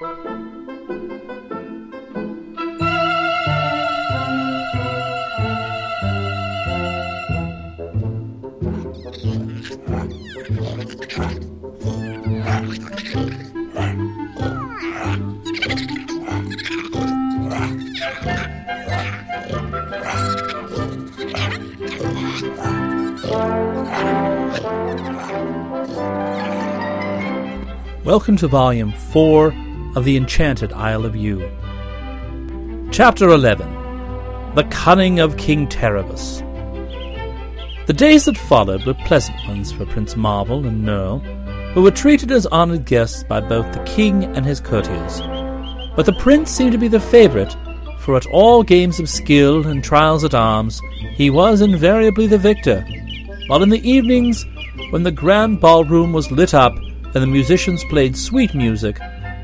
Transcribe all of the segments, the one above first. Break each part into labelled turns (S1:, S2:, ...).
S1: Welcome to Volume 4 of The Enchanted Isle of Yew. Chapter 11 The Cunning of King Terribus. The days that followed were pleasant ones for Prince Marvel and Nerle, who were treated as honoured guests by both the king and his courtiers. But the prince seemed to be the favourite, for at all games of skill and trials at arms he was invariably the victor, while in the evenings, when the grand ballroom was lit up and the musicians played sweet music,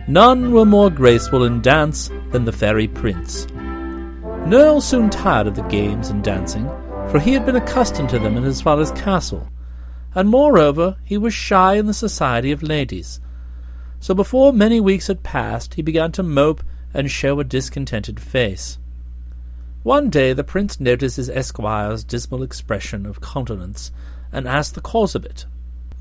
S1: none were more graceful in dance than the fairy prince. Nerle soon tired of the games and dancing, for he had been accustomed to them in his father's castle, and moreover he was shy in the society of ladies. So before many weeks had passed, he began to mope and show a discontented face. One day the prince noticed his esquire's dismal expression of countenance, and asked the cause of it.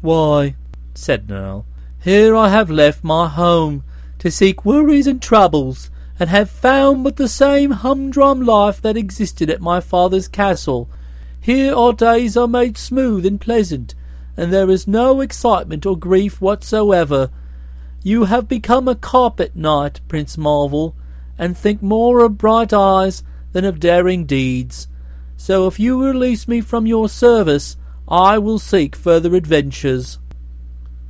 S1: Why, said Nerle, here I have left my home to seek worries and troubles, and have found but the same humdrum life that existed at my father's castle. Here our days are made smooth and pleasant, and there is no excitement or grief whatsoever. You have become a carpet knight, Prince Marvel, and think more of bright eyes than of daring deeds. So if you release me from your service, I will seek further adventures.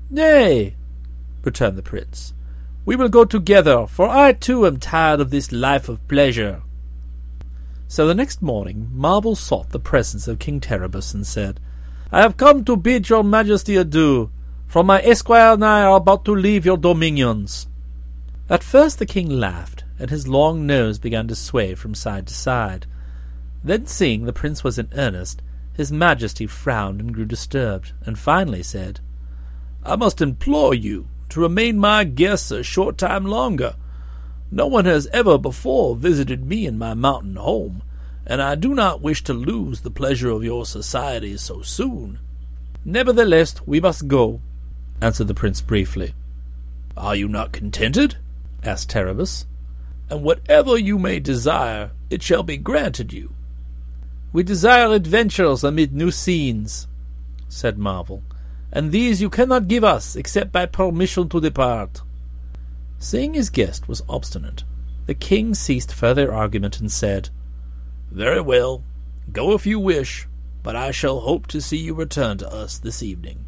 S1: Nay, returned the prince, we will go together, for I too am tired of this life of pleasure. So the next morning Marvel sought the presence of King Terribus and said, I have come to bid your majesty adieu, for my esquire and I are about to leave your dominions. At first the king laughed, and his long nose began to sway from side to side. Then, seeing the prince was in earnest, his majesty frowned and grew disturbed, and finally said, I must implore you to remain my guests a short time longer. No one has ever before visited me in my mountain home, and I do not wish to lose the pleasure of your society so soon. Nevertheless, we must go, answered the prince briefly. Are you not contented? asked Terribus. And whatever you may desire, it shall be granted you. We desire adventures amid new scenes, said Marvel, and these you cannot give us except by permission to depart. Seeing his guest was obstinate, the king ceased further argument and said, Very well, go if you wish, but I shall hope to see you return to us this evening.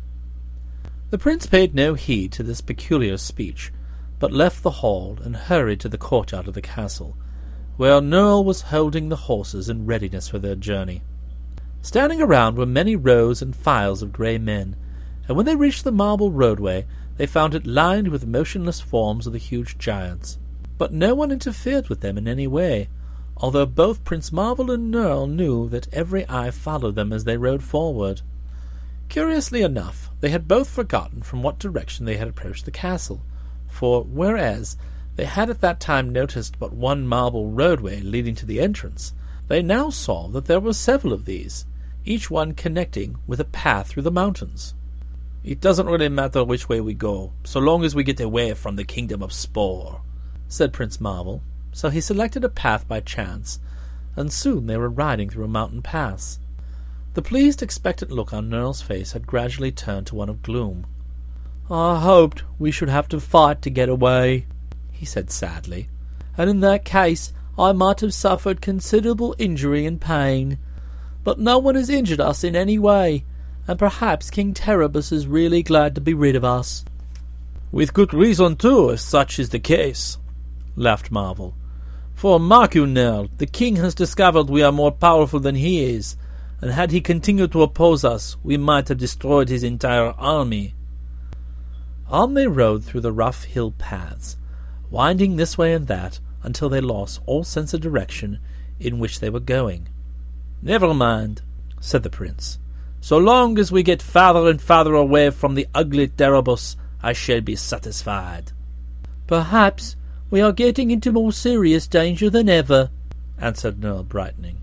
S1: The prince paid no heed to this peculiar speech, but left the hall and hurried to the courtyard of the castle, where Nerle was holding the horses in readiness for their journey. Standing around were many rows and files of grey men, and when they reached the marble roadway, they found it lined with motionless forms of the huge giants. But no one interfered with them in any way, although both Prince Marvel and Nerle knew that every eye followed them as they rode forward. Curiously enough, they had both forgotten from what direction they had approached the castle, for whereas they had at that time noticed but one marble roadway leading to the entrance, they now saw that there were several of these, each one connecting with a path through the mountains. It doesn't really matter which way we go, so long as we get away from the kingdom of Spor, said Prince Marvel. So he selected a path by chance, and soon they were riding through a mountain pass. The pleased, expectant look on Nerle's face had gradually turned to one of gloom. I hoped we should have to fight to get away, he said sadly, and in that case I might have suffered considerable injury and pain. But no one has injured us in any way, and perhaps King Terribus is really glad to be rid of us. With good reason, too, if such is the case, laughed Marvel. For mark you, Nerle, the king has discovered we are more powerful than he is, and had he continued to oppose us, we might have destroyed his entire army. On they rode through the rough hill paths, winding this way and that, until they lost all sense of direction in which they were going. Never mind, said the prince. So long as we get farther and farther away from the ugly Terribus, I shall be satisfied.
S2: Perhaps we are getting into more serious danger than ever, answered Nerle, brightening.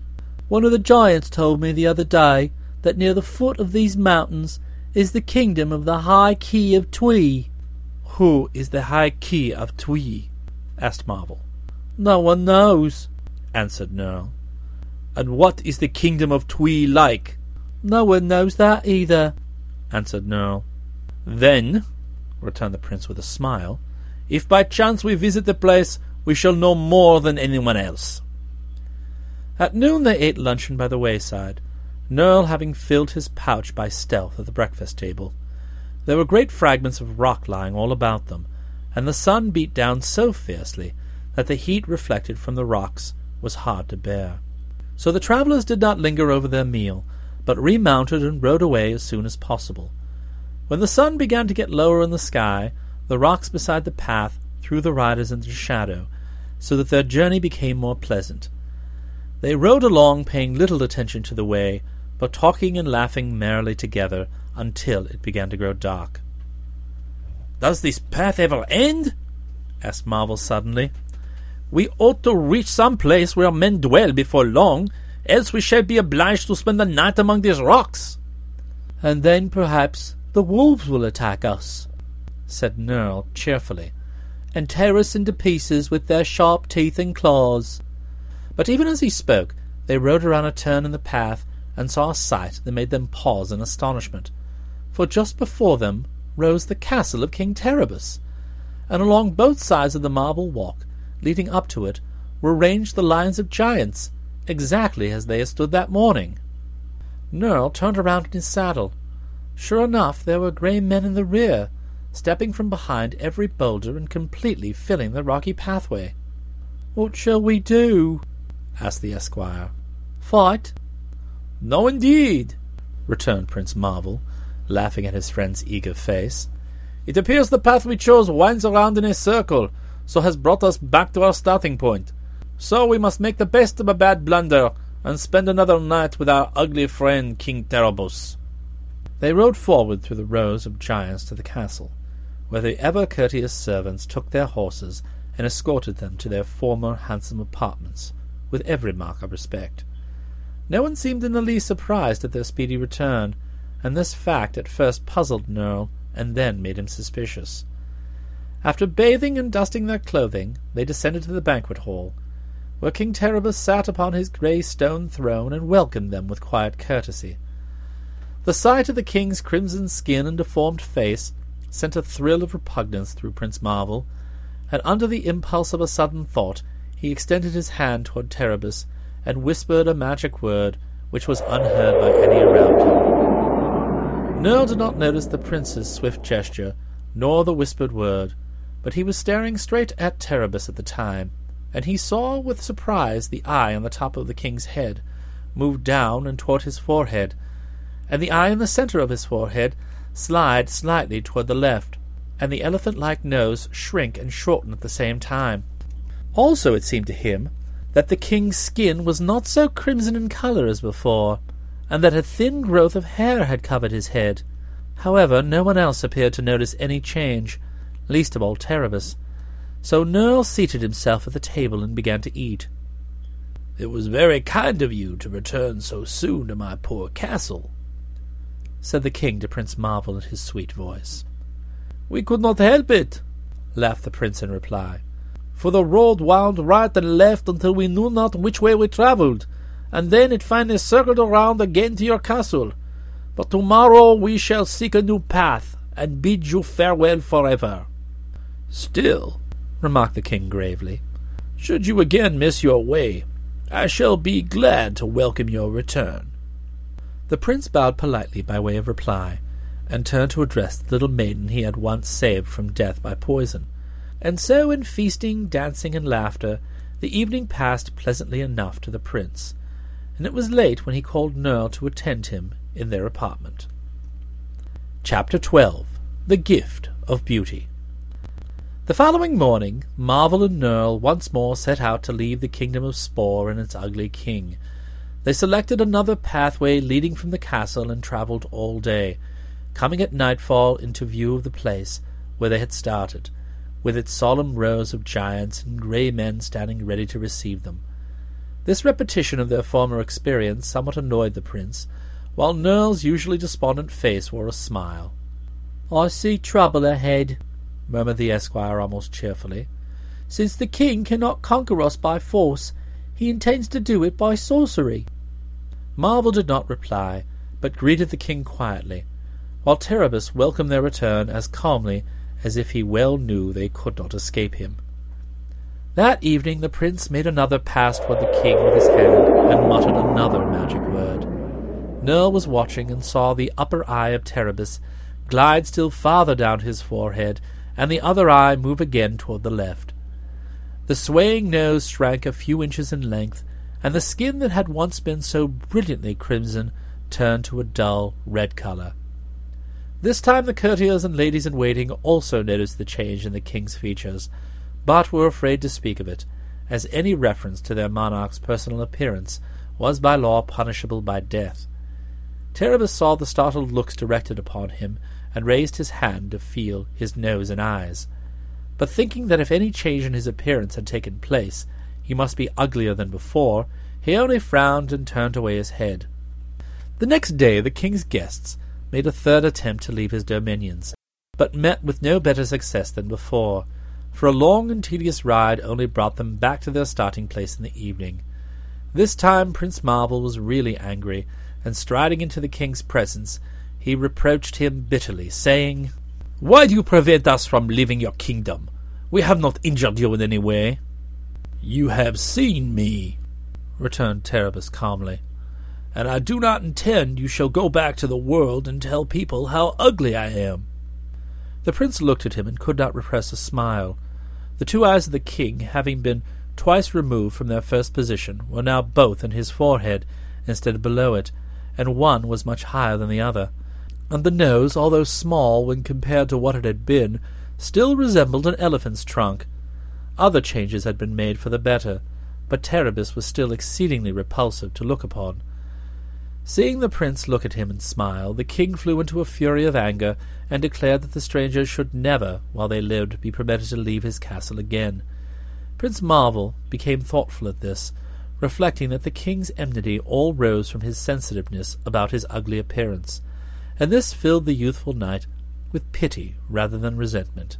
S2: One of the giants told me the other day that near the foot of these mountains is the kingdom of the High Ki of Twi.
S1: Who is the High Ki of Twi? asked Marvel.
S2: No one knows,
S1: answered Nerle. And what is the kingdom of Twi like?
S2: No one knows that either,
S1: answered Nerle. Then, returned the prince with a smile, if by chance we visit the place, we shall know more than anyone else. At noon they ate luncheon by the wayside, Nerle having filled his pouch by stealth at the breakfast table. There were great fragments of rock lying all about them, and the sun beat down so fiercely that the heat reflected from the rocks was hard to bear. So the travellers did not linger over their meal, but remounted and rode away as soon as possible. When the sun began to get lower in the sky, the rocks beside the path threw the riders into shadow, so that their journey became more pleasant. They rode along, paying little attention to the way, but talking and laughing merrily together until it began to grow dark.
S3: Does this path ever end? asked Marvel suddenly.
S1: We ought to reach some place where men dwell before long, else we shall be obliged to spend the night among these rocks.
S2: And then perhaps the wolves will attack us, said Nerle cheerfully, and tear us into pieces with their sharp teeth and claws.
S1: But even as he spoke, they rode around a turn in the path and saw a sight that made them pause in astonishment. For just before them rose the castle of King Terribus, and along both sides of the marble walk leading up to it were ranged the lines of giants, exactly as they had stood that morning. Nerle turned around in his saddle. Sure enough, there were grey men in the rear, stepping from behind every boulder and completely filling the rocky pathway.
S2: What shall we do?
S1: asked the esquire.
S2: Fight?
S3: No, indeed,
S1: returned Prince Marvel, laughing at his friend's eager face.
S3: It appears the path we chose winds around in a circle, so has brought us back to our starting point. So we must make the best of a bad blunder, and spend another night with our ugly friend King Terribus.
S1: They rode forward through the rows of giants to the castle, where the ever courteous servants took their horses and escorted them to their former handsome apartments, with every mark of respect. No one seemed in the least surprised at their speedy return, and this fact at first puzzled Nerle and then made him suspicious. After bathing and dusting their clothing, they descended to the banquet hall, where King Terribus sat upon his grey stone throne and welcomed them with quiet courtesy. The sight of the king's crimson skin and deformed face sent a thrill of repugnance through Prince Marvel, and under the impulse of a sudden thought he extended his hand toward Terribus and whispered a magic word which was unheard by any around him. Nerle did not notice the prince's swift gesture, nor the whispered word, but he was staring straight at Terribus at the time, and he saw with surprise the eye on the top of the king's head move down and toward his forehead, and the eye in the center of his forehead slide slightly toward the left, and the elephant-like nose shrink and shorten at the same time. Also, it seemed to him that the king's skin was not so crimson in colour as before, and that a thin growth of hair had covered his head. However, no one else appeared to notice any change, least of all Terribus. So Nerle seated himself at the table and began to eat.
S3: It was very kind of you to return so soon to my poor castle,
S1: said the king to Prince Marvel in his sweet voice.
S3: We could not help it, laughed the prince in reply for the road wound right and left until we knew not which way we travelled, and then it finally circled around again to your castle. But tomorrow we shall seek a new path, and bid you farewell forever.
S1: Still, remarked the king gravely,
S3: should you again miss your way, I shall be glad to welcome your return.
S1: The prince bowed politely by way of reply, and turned to address the little maiden he had once saved from death by poison. And so, in feasting, dancing, and laughter, the evening passed pleasantly enough to the prince, and it was late when he called Nerle to attend him in their apartment. Chapter 12 The Gift of Beauty The following morning, Marvel and Nerle once more set out to leave the kingdom of Spor and its ugly king. They selected another pathway leading from the castle and travelled all day, coming at nightfall into view of the place where they had started, with its solemn rows of giants and grey men standing ready to receive them. This repetition of their former experience somewhat annoyed the prince, while Nerle's usually despondent face wore a smile.
S2: I see trouble ahead, murmured the esquire almost cheerfully. Since the king cannot conquer us by force, he intends to do it by sorcery.
S1: Marvel did not reply, but greeted the king quietly, while Terribus welcomed their return as calmly as if he well knew they could not escape him. That evening the prince made another pass toward the king with his hand, and muttered another magic word. Nerle was watching and saw the upper eye of Terribus glide still farther down his forehead, and the other eye move again toward the left. The swaying nose shrank a few inches in length, and the skin that had once been so brilliantly crimson turned to a dull red color. This time the courtiers and ladies in waiting also noticed the change in the king's features, but were afraid to speak of it, as any reference to their monarch's personal appearance was by law punishable by death. Terribus saw the startled looks directed upon him, and raised his hand to feel his nose and eyes. But thinking that if any change in his appearance had taken place, he must be uglier than before, he only frowned and turned away his head. The next day the king's guests made a third attempt to leave his dominions, but met with no better success than before, for a long and tedious ride only brought them back to their starting place in the evening. This time Prince Marvel was really angry, and striding into the king's presence, he reproached him bitterly, saying, Why do you prevent us from leaving your kingdom? We have not injured you in any way.
S3: You have seen me, returned Terribus calmly, and I do not intend you shall go back to the world and tell people how ugly I am.
S1: The prince looked at him and could not repress a smile. The two eyes of the king, having been twice removed from their first position, were now both in his forehead instead of below it, and one was much higher than the other. And the nose, although small when compared to what it had been, still resembled an elephant's trunk, other changes had been made for the better, but Terribus was still exceedingly repulsive to look upon. Seeing the prince look at him and smile, the king flew into a fury of anger, and declared that the strangers should never, while they lived, be permitted to leave his castle again. Prince Marvel became thoughtful at this, reflecting that the king's enmity all rose from his sensitiveness about his ugly appearance, and this filled the youthful knight with pity rather than resentment.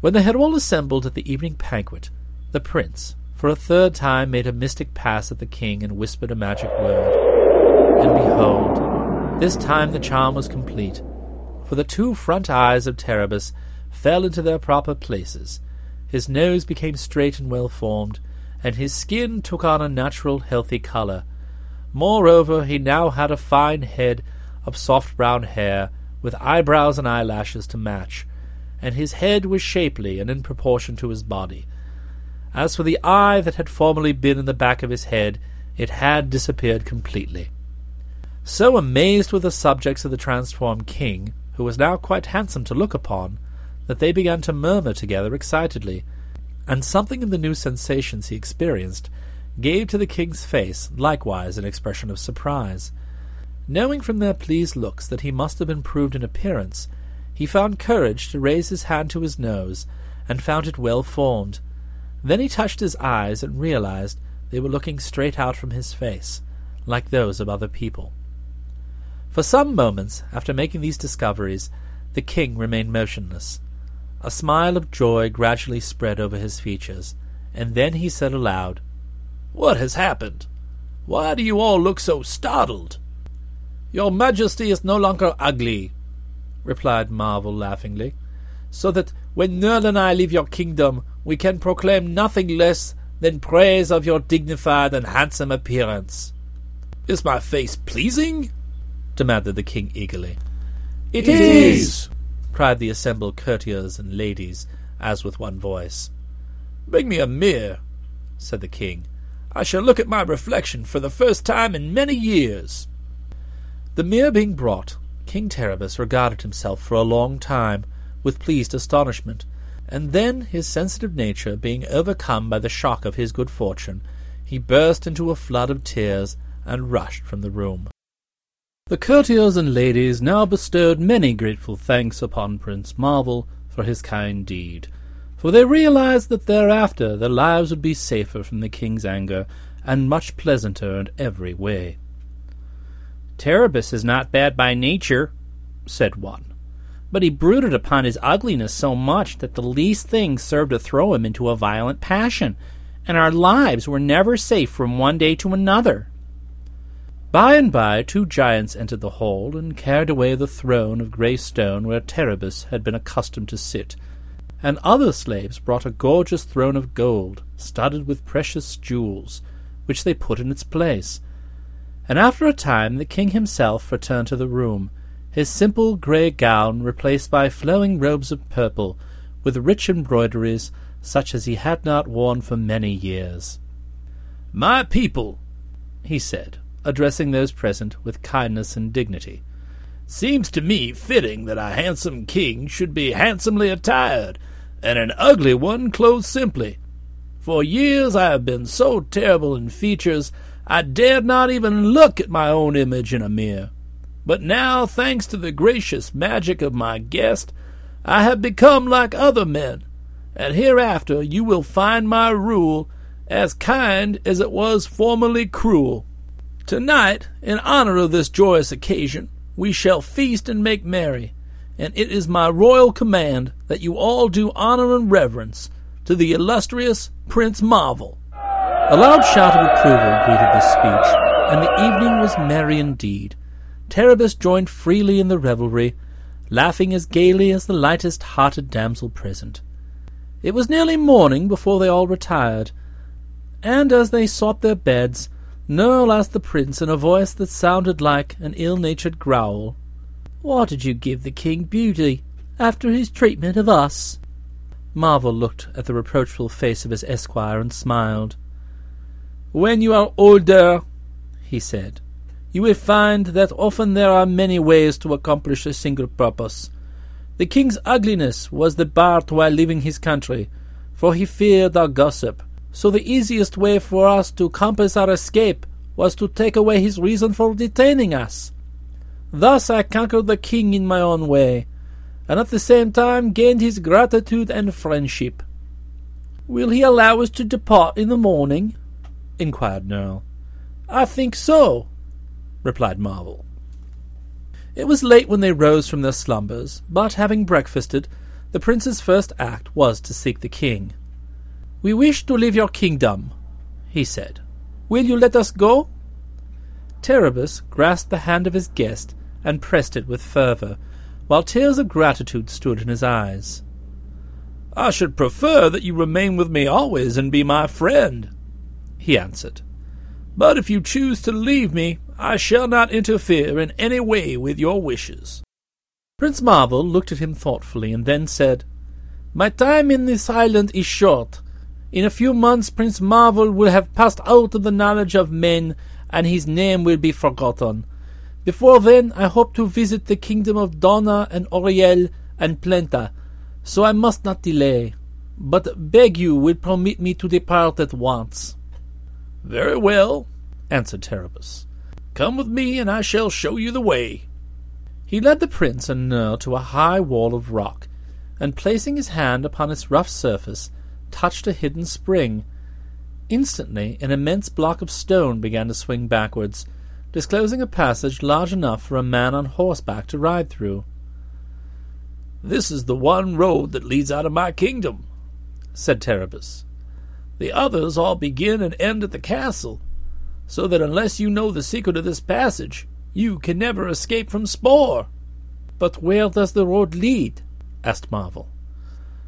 S1: When they had all assembled at the evening banquet, the prince, for a third time, made a mystic pass at the king and whispered a magic word. And behold, this time the charm was complete, for the two front eyes of Terribus fell into their proper places, his nose became straight and well formed, and his skin took on a natural, healthy colour. Moreover, he now had a fine head of soft brown hair, with eyebrows and eyelashes to match, and his head was shapely and in proportion to his body. As for the eye that had formerly been in the back of his head, it had disappeared completely. So amazed were the subjects of the transformed king, who was now quite handsome to look upon, that they began to murmur together excitedly, and something in the new sensations he experienced gave to the king's face likewise an expression of surprise. Knowing from their pleased looks that he must have improved in appearance, he found courage to raise his hand to his nose, and found it well formed. Then he touched his eyes and realized they were looking straight out from his face, like those of other people. For some moments after making these discoveries, the king remained motionless. A smile of joy gradually spread over his features, and then he said aloud,
S3: What has happened? Why do you all look so startled?
S1: Your Majesty is no longer ugly, replied Marvel laughingly, so that when Nerle and I leave your kingdom, we can proclaim nothing less than praise of your dignified and handsome appearance.
S3: Is my face pleasing? demanded the king eagerly.
S1: It, it is! is! cried the assembled courtiers and ladies, as with one voice.
S3: Bring me a mirror, said the king. I shall look at my reflection for the first time in many years.
S1: The mirror being brought, King Terribus regarded himself for a long time with pleased astonishment, and then, his sensitive nature being overcome by the shock of his good fortune, he burst into a flood of tears and rushed from the room. The courtiers and ladies now bestowed many grateful thanks upon Prince Marvel for his kind deed,
S4: for they realized that thereafter their lives would be safer from the king's anger and much pleasanter in every way.
S5: Terribus is not bad by nature, said one, but he brooded upon his ugliness so much that the least thing served to throw him into a violent passion, and our lives were never safe from one day to another.
S4: By and by two giants entered the hall and carried away the throne of grey stone where Terribus had been accustomed to sit, and other slaves brought a gorgeous throne of gold, studded with precious jewels, which they put in its place. And after a time the king himself returned to the room, his simple grey gown replaced by flowing robes of purple, with rich embroideries such as he had not worn for many years.
S1: My people, he said, addressing those present with kindness and dignity, seems to me fitting that a handsome king should be handsomely attired, and an ugly one clothed simply. For years I have been so terrible in features I dared not even look at my own image in a mirror. But now, thanks to the gracious magic of my guest, I have become like other men, and hereafter you will find my rule as kind as it was formerly cruel. Tonight, in honor of this joyous occasion, we shall feast and make merry, and it is my royal command that you all do honor and reverence to the illustrious Prince Marvel.
S4: A loud shout of approval greeted this speech, and the evening was merry indeed. Terribus joined freely in the revelry, laughing as gaily as the lightest hearted damsel present. It was nearly morning before they all retired, and as they sought their beds, Nerle asked the prince in a voice that sounded like an ill-natured growl,
S5: Why did you give the king beauty after his treatment of us?
S4: Marvel looked at the reproachful face of his esquire and smiled.
S1: When you are older, he said, you will find that often there are many ways to accomplish a single purpose. The king's ugliness was the bar to our leaving his country, for he feared our gossip. So the easiest way for us to compass our escape was to take away his reason for detaining us. Thus I conquered the king in my own way, and at the same time gained his gratitude and friendship.
S5: Will he allow us to depart in the morning?
S4: Inquired Nerle.
S1: I think so, replied Marvel.
S4: It was late when they rose from their slumbers, but having breakfasted, the prince's first act was to seek the king.
S1: We wish to leave your kingdom, he said. Will you let us go?
S4: Terribus grasped the hand of his guest and pressed it with fervour, while tears of gratitude stood in his eyes.
S1: I should prefer that you remain with me always and be my friend, he answered. But if you choose to leave me, I shall not interfere in any way with your wishes.
S4: Prince Marvel looked at him thoughtfully and then said,
S1: My time in this island is short. In a few months Prince Marvel will have passed out of the knowledge of men, and his name will be forgotten. Before then, I hope to visit the kingdom of Dawna and Auriel and Plenta, so I must not delay. But beg you will permit me to depart at once. Very well, answered Terribus. Come with me, and I shall show you the way.
S4: He led the prince and Nerle to a high wall of rock, and placing his hand upon its rough surface, touched a hidden spring. Instantly, an immense block of stone began to swing backwards, disclosing a passage large enough for a man on horseback to ride through.
S1: This is the one road that leads out of my kingdom, said Terribus. The others all begin and end at the castle, so that unless you know the secret of this passage, you can never escape from Spor.
S5: But where does the road lead? asked Marvel.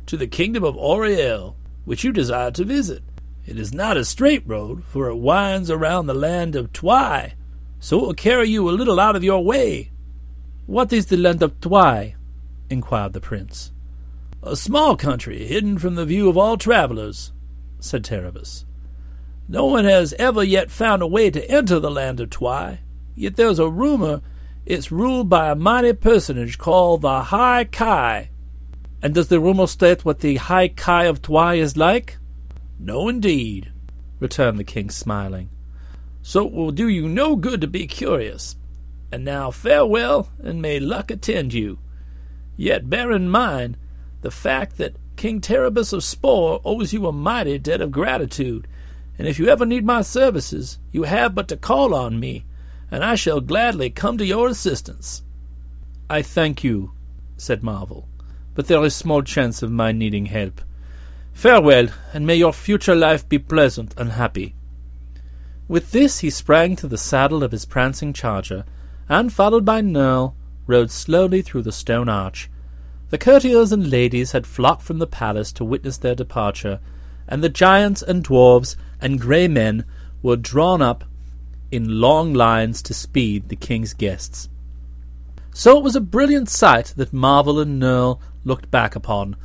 S1: To the kingdom of Auriel, which you desire to visit. It is not a straight road, for it winds around the land of Twi, so it will carry you a little out of your way.
S5: What is the land of Twi? inquired the prince.
S1: A small country, hidden from the view of all travelers, said Terribus. No one has ever yet found a way to enter the land of Twi, yet there's a rumor it's ruled by a mighty personage called the High Ki.
S5: And does the rumor state what the High Ki of Twi is like?
S1: No, indeed, returned the king, smiling. So it will do you no good to be curious. And now farewell, and may luck attend you. Yet bear in mind the fact that
S3: King Terribus of Spor owes you a mighty debt of gratitude, and if you ever need my services, you have but to call on me, and I shall gladly come to your assistance.
S1: I thank you, said Marvel, but there is small chance of my needing help. Farewell, and may your future life be pleasant and happy. With this he sprang to the saddle of his prancing charger, and, followed by Nerle, rode slowly through the stone arch. The courtiers and ladies had flocked from the palace to witness their departure, and the giants and dwarfs and grey men were drawn up in long lines to speed the king's guests. So it was a brilliant sight that Marvel and Nerle looked back upon.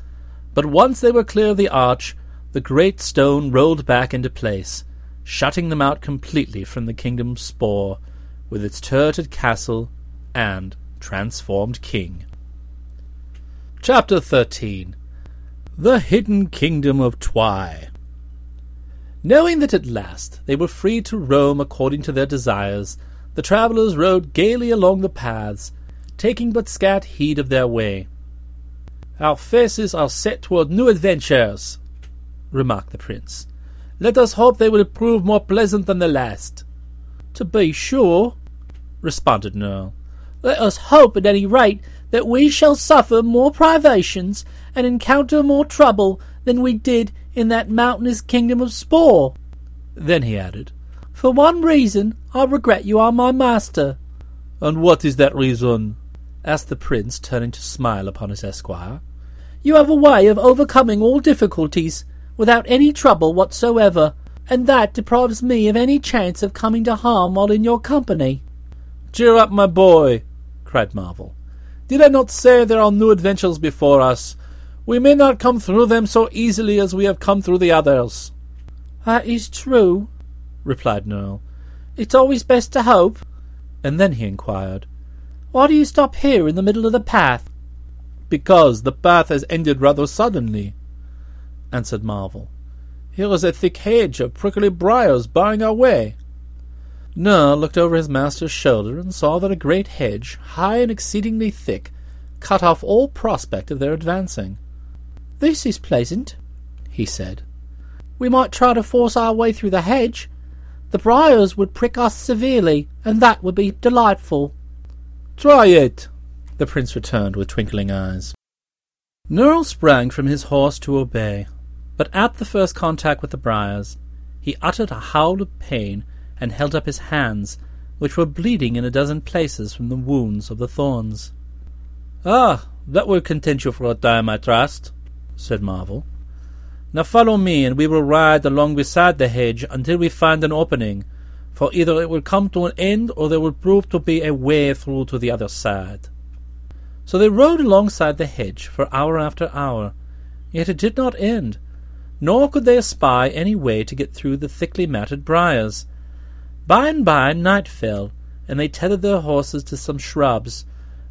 S1: But once they were clear of the arch, the great stone rolled back into place, shutting them out completely from the kingdom Spor, with its turreted castle and transformed king. Chapter 13 The Hidden Kingdom of Twi Knowing that at last they were free to roam according to their desires, the travellers rode gaily along the paths, taking but scant heed of their way. Our faces are set toward new adventures, remarked the prince. Let us hope they will prove more pleasant than the last.
S2: To be sure, responded Nerle. Let us hope, at any rate, that we shall suffer more privations and encounter more trouble than we did in that mountainous kingdom of Spor.
S1: Then he added,
S2: For one reason I regret you are my master.
S1: And what is that reason? asked the prince, turning to smile upon his esquire.
S2: You have a way of overcoming all difficulties without any trouble whatsoever, and that deprives me of any chance of coming to harm while in your company.
S1: Cheer up, my boy, cried Marvel. Did I not say there are new adventures before us? We may not come through them so easily as we have come through the others.
S2: That is true,
S1: replied Nerle.
S2: It's always best to hope.
S1: And then he inquired,
S2: Why do you stop here in the middle of the path?
S1: Because the path has ended rather suddenly, answered Marvel. Here is a thick hedge of prickly briars barring our way. Nerle looked over his master's shoulder and saw that a great hedge, high and exceedingly thick, cut off all prospect of their advancing.
S2: This is pleasant, he said. We might try to force our way through the hedge. The briars would prick us severely, and that would be delightful.
S1: Try it, the prince returned with twinkling eyes. Nerle sprang from his horse to obey, but at the first contact with the briars, he uttered a howl of pain and held up his hands, which were bleeding in a dozen places from the wounds of the thorns. Ah, that will content you for a time, I trust, said Marvel. Now follow me, and we will ride along beside the hedge until we find an opening, for either it will come to an end or there will prove to be a way through to the other side. So they rode alongside the hedge for hour after hour, yet it did not end, nor could they espy any way to get through the thickly matted briars. By and by night fell, and they tethered their horses to some shrubs,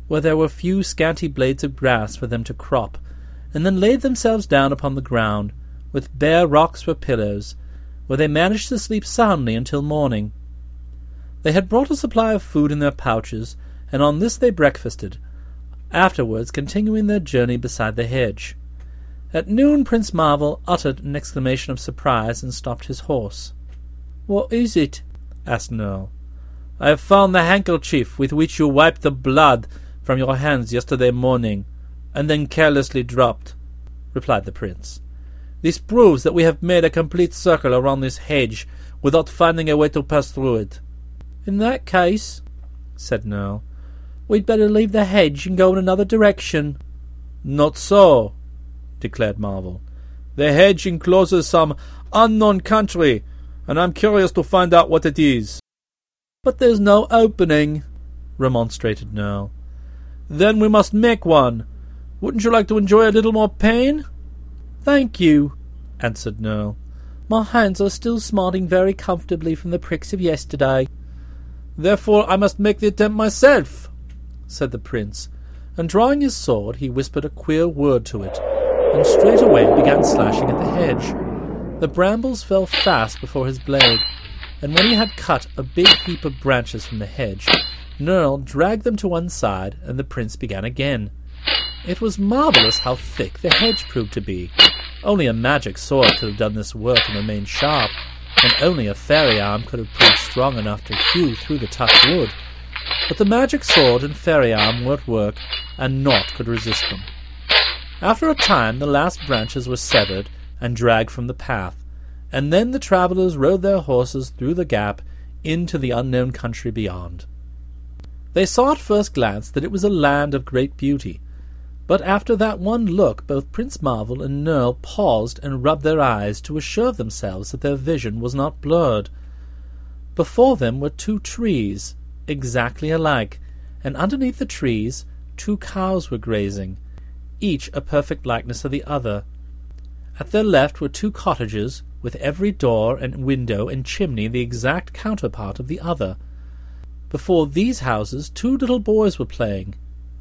S1: where there were few scanty blades of grass for them to crop, and then laid themselves down upon the ground, with bare rocks for pillows, where they managed to sleep soundly until morning. They had brought a supply of food in their pouches, and on this they breakfasted, afterwards continuing their journey beside the hedge. At noon Prince Marvel uttered an exclamation of surprise and stopped his horse.
S2: What is it?
S1: Asked Nerle. I have found the handkerchief with which you wiped the blood from your hands yesterday morning, and then carelessly dropped, replied the prince. This proves that we have made a complete circle around this hedge without finding a way to pass through it.
S2: In that case, said Nerle, we'd better leave the hedge and go in another direction.
S1: Not so, declared Marvel. The hedge encloses some unknown country, and I'm curious to find out what it is.
S2: But there's no opening, remonstrated Nerle.
S1: Then we must make one. Wouldn't you like to enjoy a little more pain?
S2: Thank you, answered Nerle. My hands are still smarting very comfortably from the pricks of yesterday.
S1: Therefore I must make the attempt myself, said the prince, and drawing his sword he whispered a queer word to it, and straightway began slashing at the hedge. The brambles fell fast before his blade, and when he had cut a big heap of branches from the hedge, Nerle dragged them to one side, and the prince began again. It was marvellous how thick the hedge proved to be. Only a magic sword could have done this work and remained sharp, and only a fairy arm could have proved strong enough to hew through the tough wood. But the magic sword and fairy arm were at work, and naught could resist them. After a time the last branches were severed and dragged from the path, and then the travellers rode their horses through the gap into the unknown country beyond. They saw at first glance that it was a land of great beauty, but after that one look both Prince Marvel and Nerle paused and rubbed their eyes to assure themselves that their vision was not blurred. Before them were two trees, exactly alike, and underneath the trees two cows were grazing, each a perfect likeness of the other. At their left were two cottages, with every door and window and chimney the exact counterpart of the other. Before these houses two little boys were playing,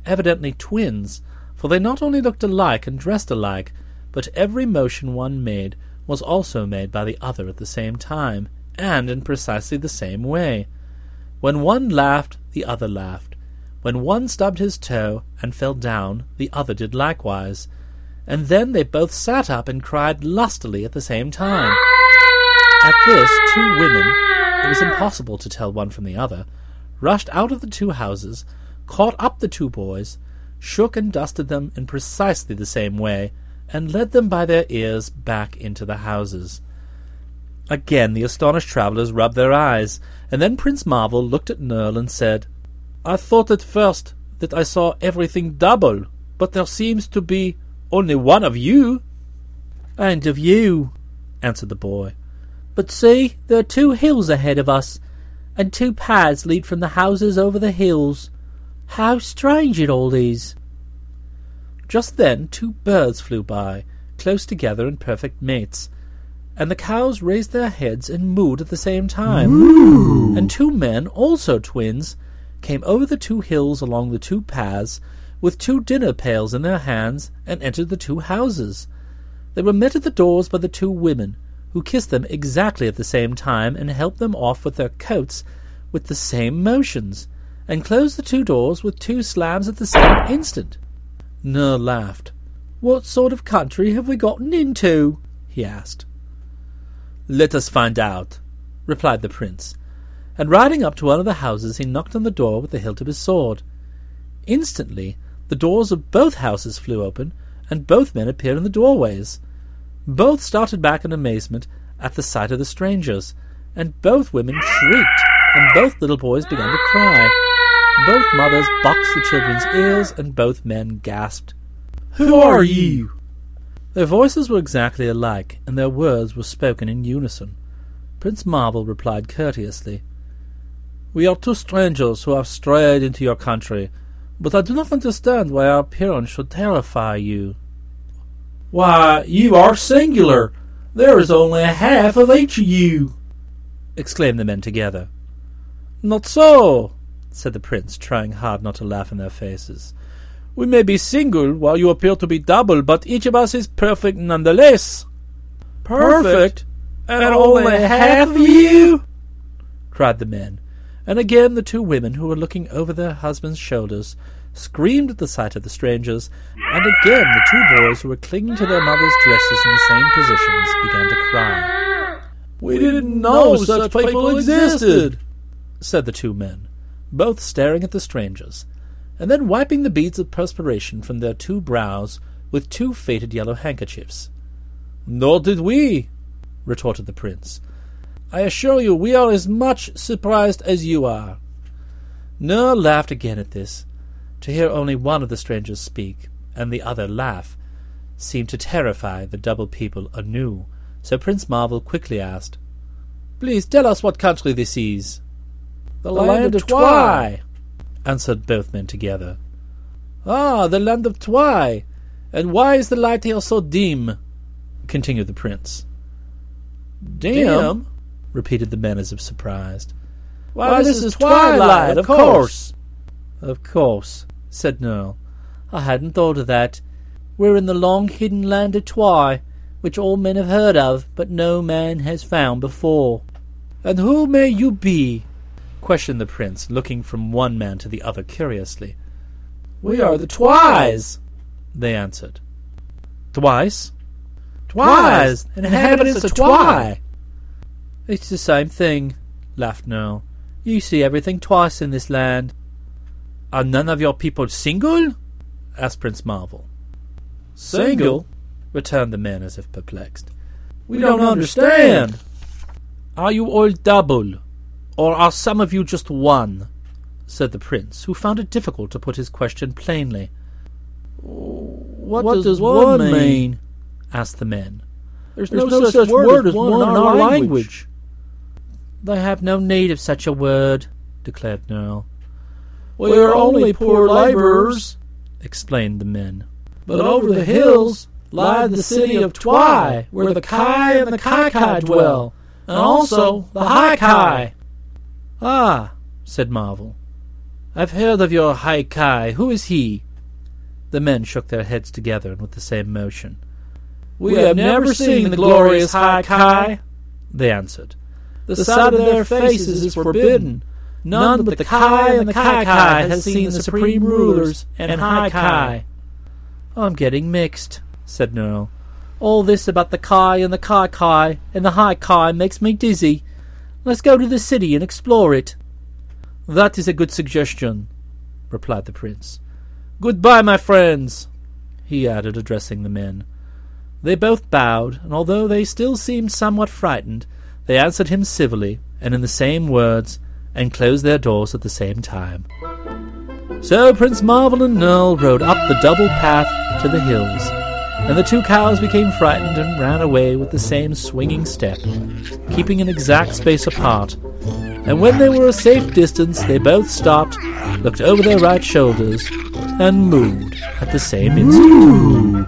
S1: evidently twins, for they not only looked alike and dressed alike, but every motion one made was also made by the other at the same time, and in precisely the same way. When one laughed, the other laughed. When one stubbed his toe and fell down, the other did likewise. And then they both sat up and cried lustily at the same time. At this, two women, it was impossible to tell one from the other, rushed out of the two houses, caught up the two boys, shook and dusted them in precisely the same way, and led them by their ears back into the houses. Again the astonished travellers rubbed their eyes, and then Prince Marvel looked at Nerle and said, I thought at first that I saw everything double, but there seems to be only one of you.
S2: And of you, answered the boy. But see, there are two hills ahead of us, and two paths lead from the houses over the hills. How strange it all is!
S1: Just then two birds flew by, close together and perfect mates, and the cows raised their heads and mooed at the same time. And two men, also twins, came over the two hills along the two paths, with two dinner pails in their hands, and entered the two houses. They were met at the doors by the two women, who kissed them exactly at the same time, and helped them off with their coats with the same motions and closed the two doors with two slams at the same instant. Nerle laughed.
S2: What sort of country have we gotten into? he asked.
S1: Let us find out, replied the prince, and riding up to one of the houses he knocked on the door with the hilt of his sword. Instantly the doors of both houses flew open, and both men appeared in the doorways. Both started back in amazement at the sight of the strangers, and both women shrieked, and both little boys began to cry. Both mothers boxed the children's ears, and both men gasped.
S3: Who are you?
S1: Their voices were exactly alike, and their words were spoken in unison. Prince Marvel replied courteously, We are two strangers who have strayed into your country, but I do not understand why our appearance should terrify you.
S3: Why, you are singular. There is only a half of each of you,
S1: exclaimed the men together. Not so, said the prince, trying hard not to laugh in their faces. We may be single while you appear to be double, but each of us is perfect none the less.
S3: Perfect? And, and only half of you?
S1: cried the men, and again the two women who were looking over their husbands' shoulders screamed at the sight of the strangers, and again the two boys who were clinging to their mothers' dresses in the same positions began to cry.
S3: We didn't know such people existed,
S1: said the two men both staring at the strangers, and then wiping the beads of perspiration from their two brows with two faded yellow handkerchiefs.
S3: Nor did we,
S1: retorted the prince.
S3: I assure you we are as much surprised as you are.
S1: Nerle laughed again at this. To hear only one of the strangers speak, and the other laugh, seemed to terrify the double people anew, so Prince Marvel quickly asked, Please tell us what country this is.
S3: The, the land, land, of Twi,
S1: answered both men together.
S3: Ah, the land of Twi. And why is the light here so dim? continued the prince.
S2: Dim? dim? Repeated the men as if surprised.
S3: Why, Why this, is twilight, of course.
S2: Of course, said Nerle. I hadn't thought of that. We're in the long hidden land of Twi, which all men have heard of, but no man has found before.
S3: And who may you be?
S1: questioned the prince, looking from one man to the other curiously.
S3: We are the Twis,
S1: they answered. Twice?
S3: Twice! Inhabitants of Twi!
S2: It's the same thing, laughed Nerle. You see everything twice in this land.
S1: Are none of your people single? asked Prince Marvel.
S3: Single?
S1: returned the men as if perplexed.
S3: We don't understand.
S1: Are you all double, or are some of you just one? said the prince, who found it difficult to put his question plainly.
S3: What, what does, does, one mean? mean?
S1: asked the men.
S3: There's, There's no, no, such, word, word as one in our, our language. language.
S2: They have no need of such a word, declared Nerle.
S3: We are only poor laborers,
S1: explained the men.
S3: But over the hills lie the city of Twi, where the Ki and the Ki Ki dwell, and also the High Ki.
S1: Ah, said Marvel. I've heard of your High Ki. Who is he? The men shook their heads together and with the same motion.
S3: We, we have never seen the glorious High Ki, they answered. The, the sight of their faces is forbidden. None but the Ki and the Ki Ki has seen the supreme rulers and High Ki.
S2: I'm getting mixed, said Nerle. All this about the Ki and the Ki Ki and the High Ki makes me dizzy. Let's go to the city and explore it.
S1: That is a good suggestion, replied the prince. Goodbye, my friends, he added, addressing the men. They both bowed, and although they still seemed somewhat frightened, they answered him civilly and in the same words, and closed their doors at the same time. So Prince Marvel and Nerle rode up the double path to the hills, and the two cows became frightened and ran away with the same swinging step, keeping an exact space apart. And when they were a safe distance, they both stopped, looked over their right shoulders, and moved at the same instant.